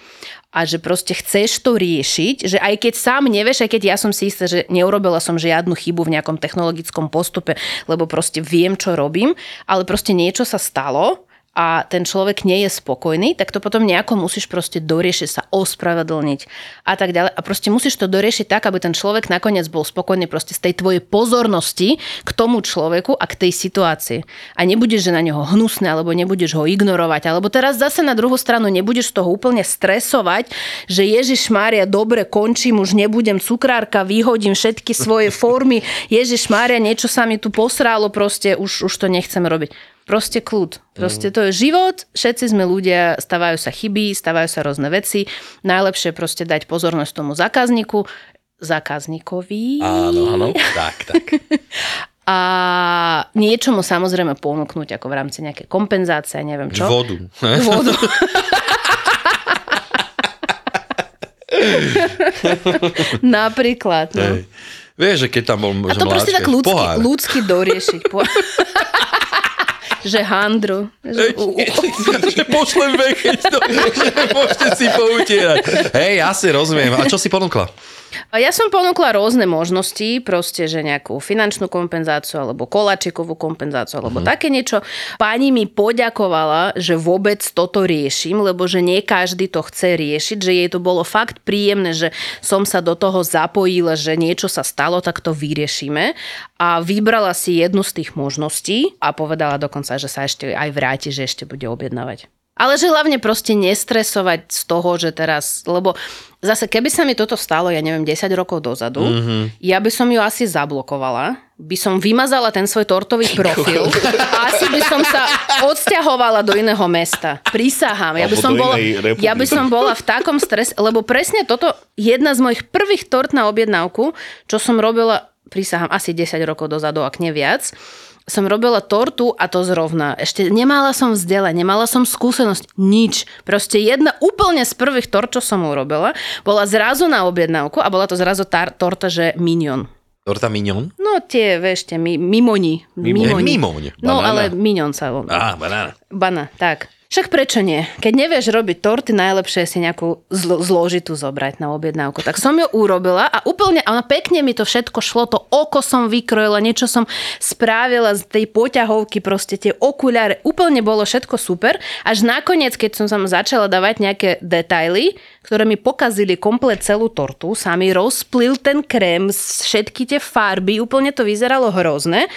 D: a že proste chceš to riešiť, že aj keď sám nevieš, aj keď ja som si istá, že neurobila som žiadnu chybu v nejakom technologickom postupe, lebo proste viem, čo robím, ale proste niečo sa stalo a ten človek nie je spokojný, tak to potom nejako musíš proste doriešiť, sa ospravedlniť a tak ďalej. A proste musíš to doriešiť tak, aby ten človek nakoniec bol spokojný proste z tej tvojej pozornosti k tomu človeku a k tej situácii. A nebudeš, že na neho hnusné, alebo nebudeš ho ignorovať, alebo teraz zase na druhú stranu nebudeš z toho úplne stresovať, že Ježiš Mária, dobre, končím, už nebudem cukrárka, vyhodím všetky svoje formy, Ježiš Mária, niečo sa mi tu posrálo, proste už, už to nechcem robiť. Proste kľud. Proste to je život, všetci sme ľudia, stávajú sa chyby, stávajú sa rôzne veci. Najlepšie proste dať pozornosť tomu zákazníku, zákazníkovi.
C: Áno, áno. Tak, tak.
D: A niečo mu samozrejme ponúknuť, ako v rámci nejaké kompenzácie, neviem čo.
C: Vodu.
D: Vodu. Napríklad. No.
C: Hej. Vieš, že keď tam bol
D: A to proste
C: mláčka,
D: tak ľudsky,
C: pohár.
D: ľudsky doriešiť. Po... že handru. Že...
C: že pošlem to, že môžete si poutierať. Hej, ja si rozumiem. A čo si ponúkla?
D: Ja som ponúkla rôzne možnosti, proste, že nejakú finančnú kompenzáciu, alebo koláčikovú kompenzáciu, alebo mm. také niečo. Pani mi poďakovala, že vôbec toto riešim, lebo že nie každý to chce riešiť, že jej to bolo fakt príjemné, že som sa do toho zapojila, že niečo sa stalo, tak to vyriešime. A vybrala si jednu z tých možností a povedala dokonca, že sa ešte aj vráti, že ešte bude objednávať. Ale že hlavne proste nestresovať z toho, že teraz, lebo zase keby sa mi toto stalo, ja neviem, 10 rokov dozadu, mm-hmm. ja by som ju asi zablokovala, by som vymazala ten svoj tortový profil a asi by som sa odsťahovala do iného mesta. Prísahám. Ja by, som bola, ja by som bola v takom strese, lebo presne toto, jedna z mojich prvých tort na objednávku, čo som robila, prísahám, asi 10 rokov dozadu, ak nie viac, som robila tortu a to zrovna. Ešte nemala som vzdelanie, nemala som skúsenosť, nič. Proste jedna úplne z prvých tort, čo som urobila, bola zrazu na objednávku a bola to zrazu tar- torta, že minion.
C: Torta mignon?
D: No tie, vieš, tie mi- mimoni.
C: Mimoň. Mimoň.
D: No, ale minion sa volá.
C: Á, banána.
D: Bana, tak. Však prečo nie? Keď nevieš robiť torty, najlepšie si nejakú zlo- zložitú zobrať na objednávku. Tak som ju urobila a úplne, a pekne mi to všetko šlo, to oko som vykrojila, niečo som spravila z tej poťahovky, proste tie okuliare, úplne bolo všetko super. Až nakoniec, keď som tam začala dávať nejaké detaily, ktoré mi pokazili komplet celú tortu, sa mi rozplil ten krém, všetky tie farby, úplne to vyzeralo hrozné.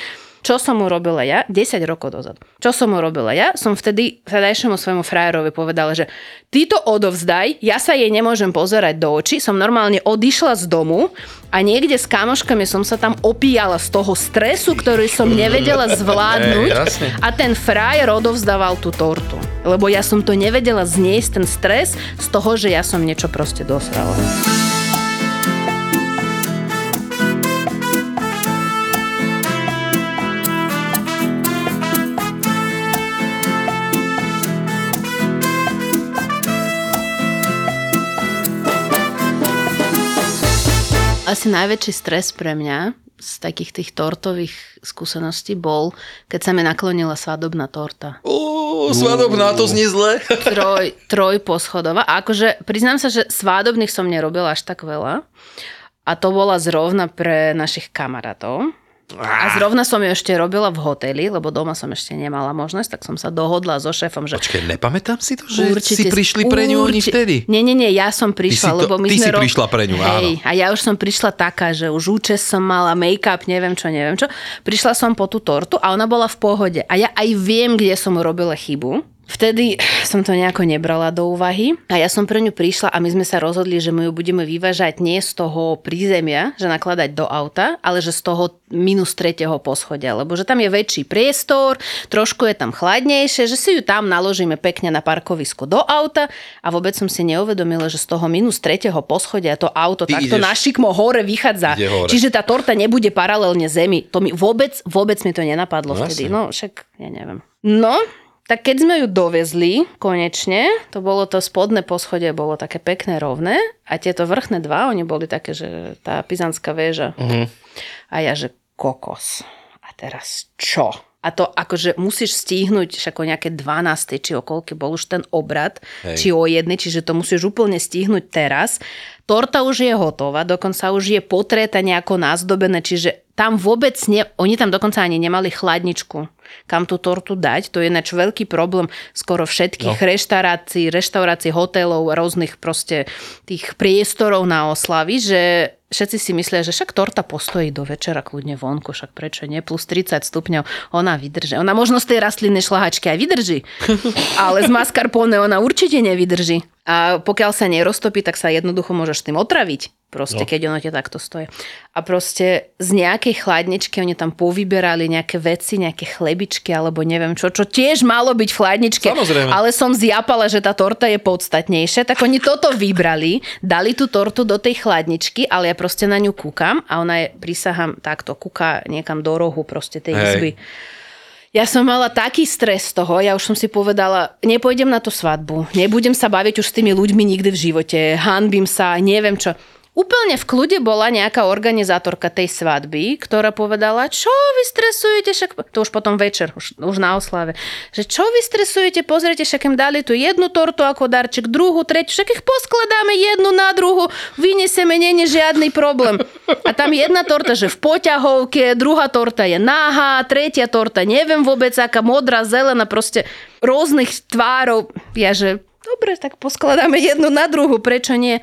D: Čo som urobila ja? 10 rokov dozadu. Čo som urobila ja? Som vtedy vtedajšiemu svojmu frajerovi povedala, že ty to odovzdaj, ja sa jej nemôžem pozerať do očí, som normálne odišla z domu a niekde s kamoškami som sa tam opíjala z toho stresu, ktorý som nevedela zvládnuť a ten frajer odovzdával tú tortu. Lebo ja som to nevedela zniesť, ten stres z toho, že ja som niečo proste dosrala. Asi najväčší stres pre mňa z takých tých tortových skúseností bol, keď sa mi naklonila svadobná torta.
C: Ó, svadobná, to znie zle.
D: Troj, troj poschodová. A akože priznám sa, že svádobných som nerobila až tak veľa. A to bola zrovna pre našich kamarátov. A zrovna som ju ešte robila v hoteli, lebo doma som ešte nemala možnosť, tak som sa dohodla so šéfom, že
C: Počkej, nepamätám si to, že si prišli pre ňu oni
D: urči-
C: vtedy?
D: Nie, nie, nie, ja som prišla,
C: to-
D: lebo my
C: ty
D: sme
C: si prišla pre ňu,
D: Hej, a ja už som prišla taká, že už účes som mala, make-up, neviem čo, neviem čo. Prišla som po tú tortu a ona bola v pohode. A ja aj viem, kde som robila chybu. Vtedy som to nejako nebrala do úvahy a ja som pre ňu prišla a my sme sa rozhodli, že my ju budeme vyvážať nie z toho prízemia, že nakladať do auta, ale že z toho minus tretieho poschodia, lebo že tam je väčší priestor, trošku je tam chladnejšie, že si ju tam naložíme pekne na parkovisku do auta a vôbec som si neuvedomila, že z toho minus tretieho poschodia to auto
C: Ty
D: takto
C: ideš-
D: na šikmo hore vychádza.
C: Hore.
D: Čiže tá torta nebude paralelne zemi. To mi vôbec, vôbec mi to nenapadlo
C: No
D: vtedy.
C: jasne.
D: No však, ja neviem. No, Tak keď sme ju dovezli konečne, to bolo to spodné poschodie, bolo také pekné, rovné a tieto vrchné dva, oni boli také, že tá pizantská väža. Uh-huh. A ja, že kokos. A teraz čo? A to akože musíš stihnúť však o nejaké 12. či o koľky bol už ten obrad, Hej. či o jednej, čiže to musíš úplne stihnúť teraz. Torta už je hotová, dokonca už je potréta nejako nazdobené, čiže tam vôbec nie, oni tam dokonca ani nemali chladničku, kam tú tortu dať. To je ináč veľký problém skoro všetkých no. reštaurácií, reštaurácií, hotelov, rôznych proste tých priestorov na oslavy, že všetci si myslia, že však torta postojí do večera kľudne vonku, však prečo nie, plus 30 stupňov, ona vydrží. Ona možno z tej rastlinnej šlahačky aj vydrží, ale z mascarpone ona určite nevydrží. A pokiaľ sa neroztopí, tak sa jednoducho môžeš tým otraviť. Proste, no. keď ono ťa takto stojí. A proste z nejakej chladničky oni tam povyberali nejaké veci, nejaké chlebičky alebo neviem čo, čo tiež malo byť v chladničke.
C: Samozrejme.
D: Ale som zjapala, že tá torta je podstatnejšia, tak oni toto vybrali, dali tú tortu do tej chladničky, ale ja proste na ňu kúkam a ona je, prisahám, takto kúka niekam do rohu proste tej Hej. izby. Ja som mala taký stres z toho, ja už som si povedala, nepôjdem na tú svadbu, nebudem sa baviť už s tými ľuďmi nikdy v živote, hanbím sa, neviem čo. Úplne v kľude bola nejaká organizátorka tej svadby, ktorá povedala, čo vy stresujete, však, to už potom večer, už, už na oslave, že čo vy stresujete, pozrite, však im dali tu jednu tortu ako darček, druhú, tretiu, však ich poskladáme jednu na druhu, vyniesieme, nie je žiadny problém. A tam jedna torta, že v poťahovke, druhá torta je náha, tretia torta neviem vôbec, aká modrá, zelená, proste rôznych tvárov. Ja, že dobre, tak poskladáme jednu na druhu, prečo nie?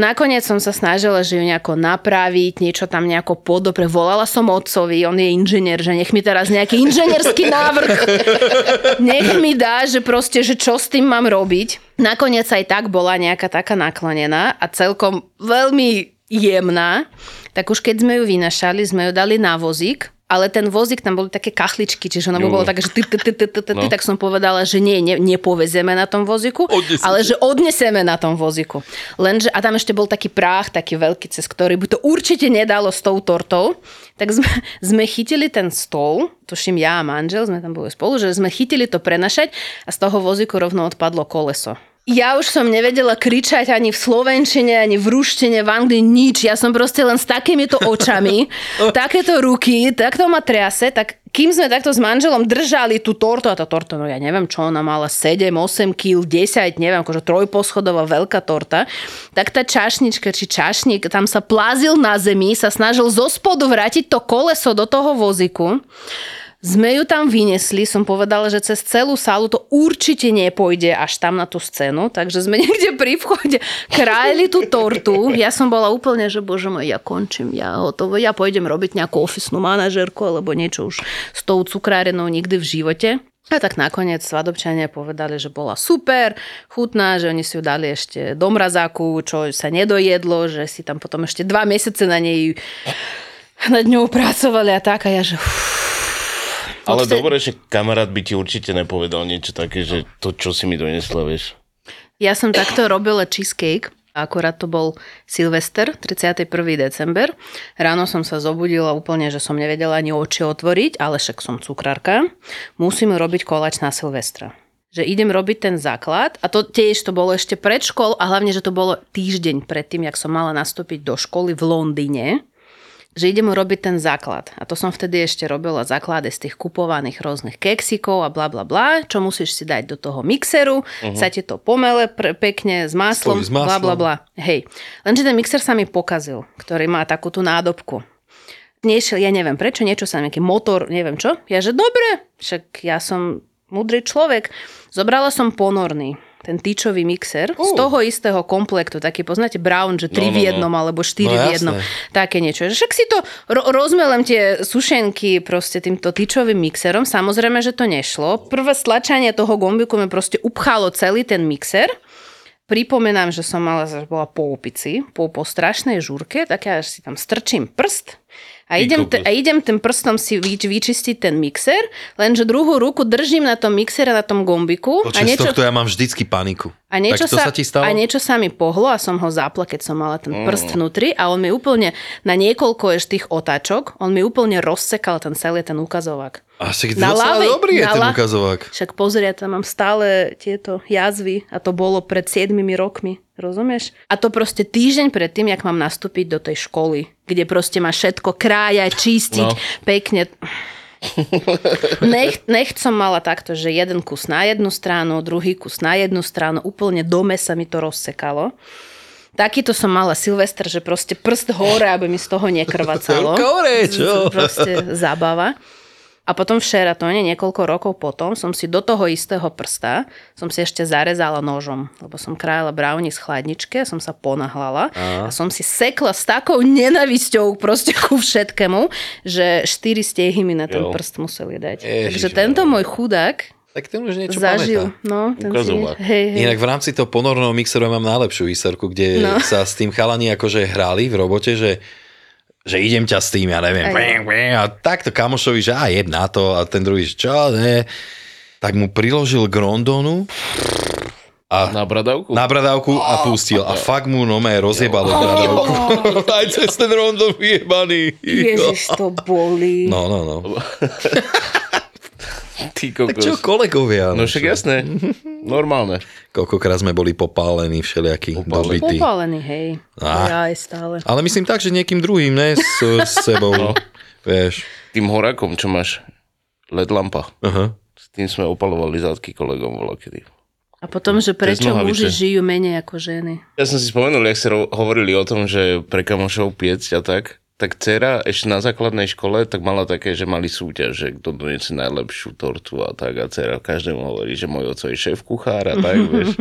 D: Nakoniec som sa snažila, že ju nejako napraviť, niečo tam nejako podopre. Volala som otcovi, on je inžinier, že nech mi teraz nejaký inžinierský návrh nech mi dá, že proste, že čo s tým mám robiť. Nakoniec aj tak bola nejaká taká naklonená a celkom veľmi jemná. Tak už keď sme ju vynašali, sme ju dali na vozík ale ten vozík tam boli také kachličky, čiže ono bolo také, že ty, ty, ty, ty, ty, ty, no. tak som povedala, že nie, ne, nepovezeme na tom vozíku, ale že odneseme na tom vozíku. Lenže, a tam ešte bol taký práh, taký veľký, cez ktorý by to určite nedalo s tou tortou, tak sme, sme chytili ten stôl, tuším ja a manžel, sme tam boli spolu, že sme chytili to prenašať a z toho vozíku rovno odpadlo koleso. Ja už som nevedela kričať ani v slovenčine, ani v ruštine, v Anglii, nič. Ja som proste len s takýmito očami, takéto ruky, takto ma triase, tak kým sme takto s manželom držali tú tortu, a tá torta, no ja neviem, čo ona mala, 7, 8 kg, 10, neviem, akože trojposchodová veľká torta, tak tá čašnička, či čašník tam sa plázil na zemi, sa snažil zo spodu vrátiť to koleso do toho voziku. Sme ju tam vyniesli, som povedala, že cez celú sálu to určite nepôjde až tam na tú scénu, takže sme niekde pri vchode krájili tú tortu. Ja som bola úplne, že bože môj, ja končím, ja hotovo, ja pôjdem robiť nejakú ofisnú manažerku alebo niečo už s tou cukrárenou nikdy v živote. A tak nakoniec svadobčania povedali, že bola super, chutná, že oni si ju dali ešte do mrazáku, čo sa nedojedlo, že si tam potom ešte dva mesiace na nej nad ňou pracovali a tak a ja, že uf,
E: ale Odtedy... dobre, že kamarát by ti určite nepovedal niečo také, že to, čo si mi donesla, vieš.
D: Ja som takto robila cheesecake. Akorát to bol Silvester, 31. december. Ráno som sa zobudila úplne, že som nevedela ani oči otvoriť, ale však som cukrárka. Musím robiť kolač na Silvestra že idem robiť ten základ a to tiež to bolo ešte pred škol a hlavne, že to bolo týždeň predtým, jak som mala nastúpiť do školy v Londýne že idem urobiť ten základ. A to som vtedy ešte robila základy z tých kupovaných rôznych keksikov a bla bla bla, čo musíš si dať do toho mixeru, uh-huh. sa ti to pomele pre, pekne s máslom, s bla bla bla. Hej. Lenže ten mixer sa mi pokazil, ktorý má takú tú nádobku. Nešiel, ja neviem prečo, niečo sa nejaký motor, neviem čo. Ja že dobre, však ja som mudrý človek. Zobrala som ponorný ten tyčový mixer uh. z toho istého komplektu, taký poznáte Brown, že 3 no, no, v jednom no. alebo 4 no, v jednom, jasné. také niečo. Však si to ro- rozmelem tie sušenky proste týmto tyčovým mixerom, samozrejme, že to nešlo. Prvé stlačanie toho gombiku mi proste upchalo celý ten mixer. Pripomínam, že som mala, že bola po opici, po, po strašnej žúrke, tak ja si tam strčím prst A idem, te, a idem tým prstom si vyč, vyčistiť ten mixer, lenže druhú ruku držím na tom mixere, na tom gombiku. a
C: Počas
D: niečo,
C: tohto ja mám vždycky paniku.
D: a niečo,
C: tak to sa,
D: sa,
C: ti stalo?
D: a niečo sa mi pohlo a som ho zapla, keď som mala ten prst vnútri a on mi úplne na niekoľko ešte tých otáčok, on mi úplne rozsekal ten celý ten ukazovák.
C: Asi
D: Na
C: docela
D: ľavej-
C: dobrý je
D: na
C: ten ukazovák.
D: Však pozri, ja tam mám stále tieto jazvy a to bolo pred 7 rokmi, rozumieš? A to proste týždeň pred tým, jak mám nastúpiť do tej školy, kde proste má všetko krájať, čistiť,
E: No.
D: pekne. Nech, nech som mala takto, že jeden kus na jednu stranu, druhý kus na jednu stranu, úplne dome sa mi to rozsekalo. Takýto som mala Silvester, že proste prst hore, aby mi z toho nekrvacalo.
C: Kore, čo?
D: Proste zábava. A potom včera, to nie niekoľko rokov potom, som si do toho istého prsta, som si ešte zarezala nožom, lebo som krájala brownie z chladničke, som sa ponahlala a, a som si sekla s takou nenavisťou proste ku všetkému, že štyri stiehy mi na ten
E: Jo.
D: prst museli dať.
C: Ježiš,
D: Takže tento môj chudák
C: Tak ten už niečo
D: zažil.
C: pamätá.
D: No, ten si, hej, hej.
C: Inak v rámci toho ponorného mixeru mám najlepšiu výserku, kde
D: No.
C: sa s tým chalani akože hrali v robote, že že idem ťa s tým, ja neviem. A takto kamošovi, že a jeb na to a ten druhý, že čo, ne. Tak mu priložil k rondonu a
E: Na bradavku?
C: na bradávku a pustil. A fakt mu nomé rozjebalo bradávku. Aj cez ten rondon vyjebaný.
D: Ježiš, to boli.
C: No, no, no.
E: Ty
C: Tak
E: kokos.
C: čo kolegovia?
E: No však jasné. Normálne.
C: Koľkokrát sme boli popálení všelijakí
E: Popálení.
C: dobití.
D: Popálený, hej.
C: Á.
D: Ja aj stále.
C: Ale myslím tak, že niekým druhým, ne? S, s sebou.
E: No.
C: Vieš.
E: Tým horákom, čo máš LED lampa.
C: Aha.
E: S tým sme opalovali zadky kolegom volakedy.
D: A potom, že prečo muži žijú menej ako ženy.
E: Ja som si spomenul, jak ste hovorili o tom, že pre kamošov piecť a tak, tak dcera ešte na základnej škole tak mala také, že mali súťaž, že kto doniesie najlepšiu tortu a tak a dcera každému hovorí, že môj oco je šéf kuchár a tak, vieš.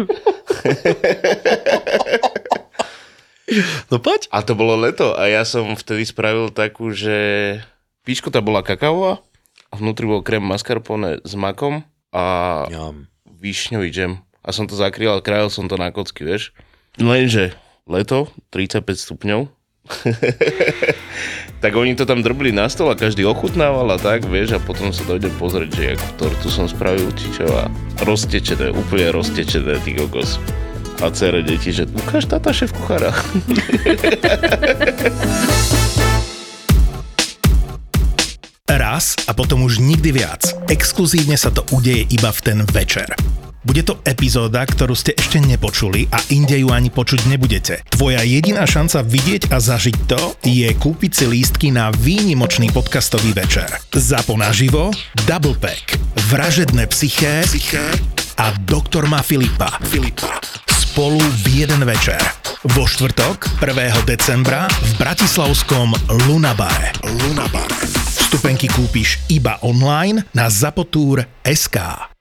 C: No poď.
E: A to bolo leto a ja som vtedy spravil takú, že píškota bola kakaová a vnútri bol krém mascarpone s makom a
C: Jam.
E: višňový džem. A som to zakryl a krajil som to na kocky, vieš. Lenže leto, 35 stupňov, tak oni to tam drbli na stôl a každý ochutnával a tak, vieš, a potom sa dojdem pozrieť, že akú tortu som spravil, či čo a roztečené, úplne roztečené, ty kokos. A cere deti, že ukáž tata šéf kuchára.
F: Raz a potom už nikdy viac. Exkluzívne sa to udeje iba v ten večer. Bude to epizóda, ktorú ste ešte nepočuli a inde ju ani počuť nebudete. Tvoja jediná šanca vidieť a zažiť to je kúpiť si lístky na výnimočný podcastový večer. Zapo naživo, Double Pack, Vražedné psyché, psyché a Doktor má Filipa. Filipa. Spolu v jeden večer. Vo štvrtok 1. decembra v bratislavskom Lunabare. Lunabare. Vstupenky kúpiš iba online na zapotur.sk.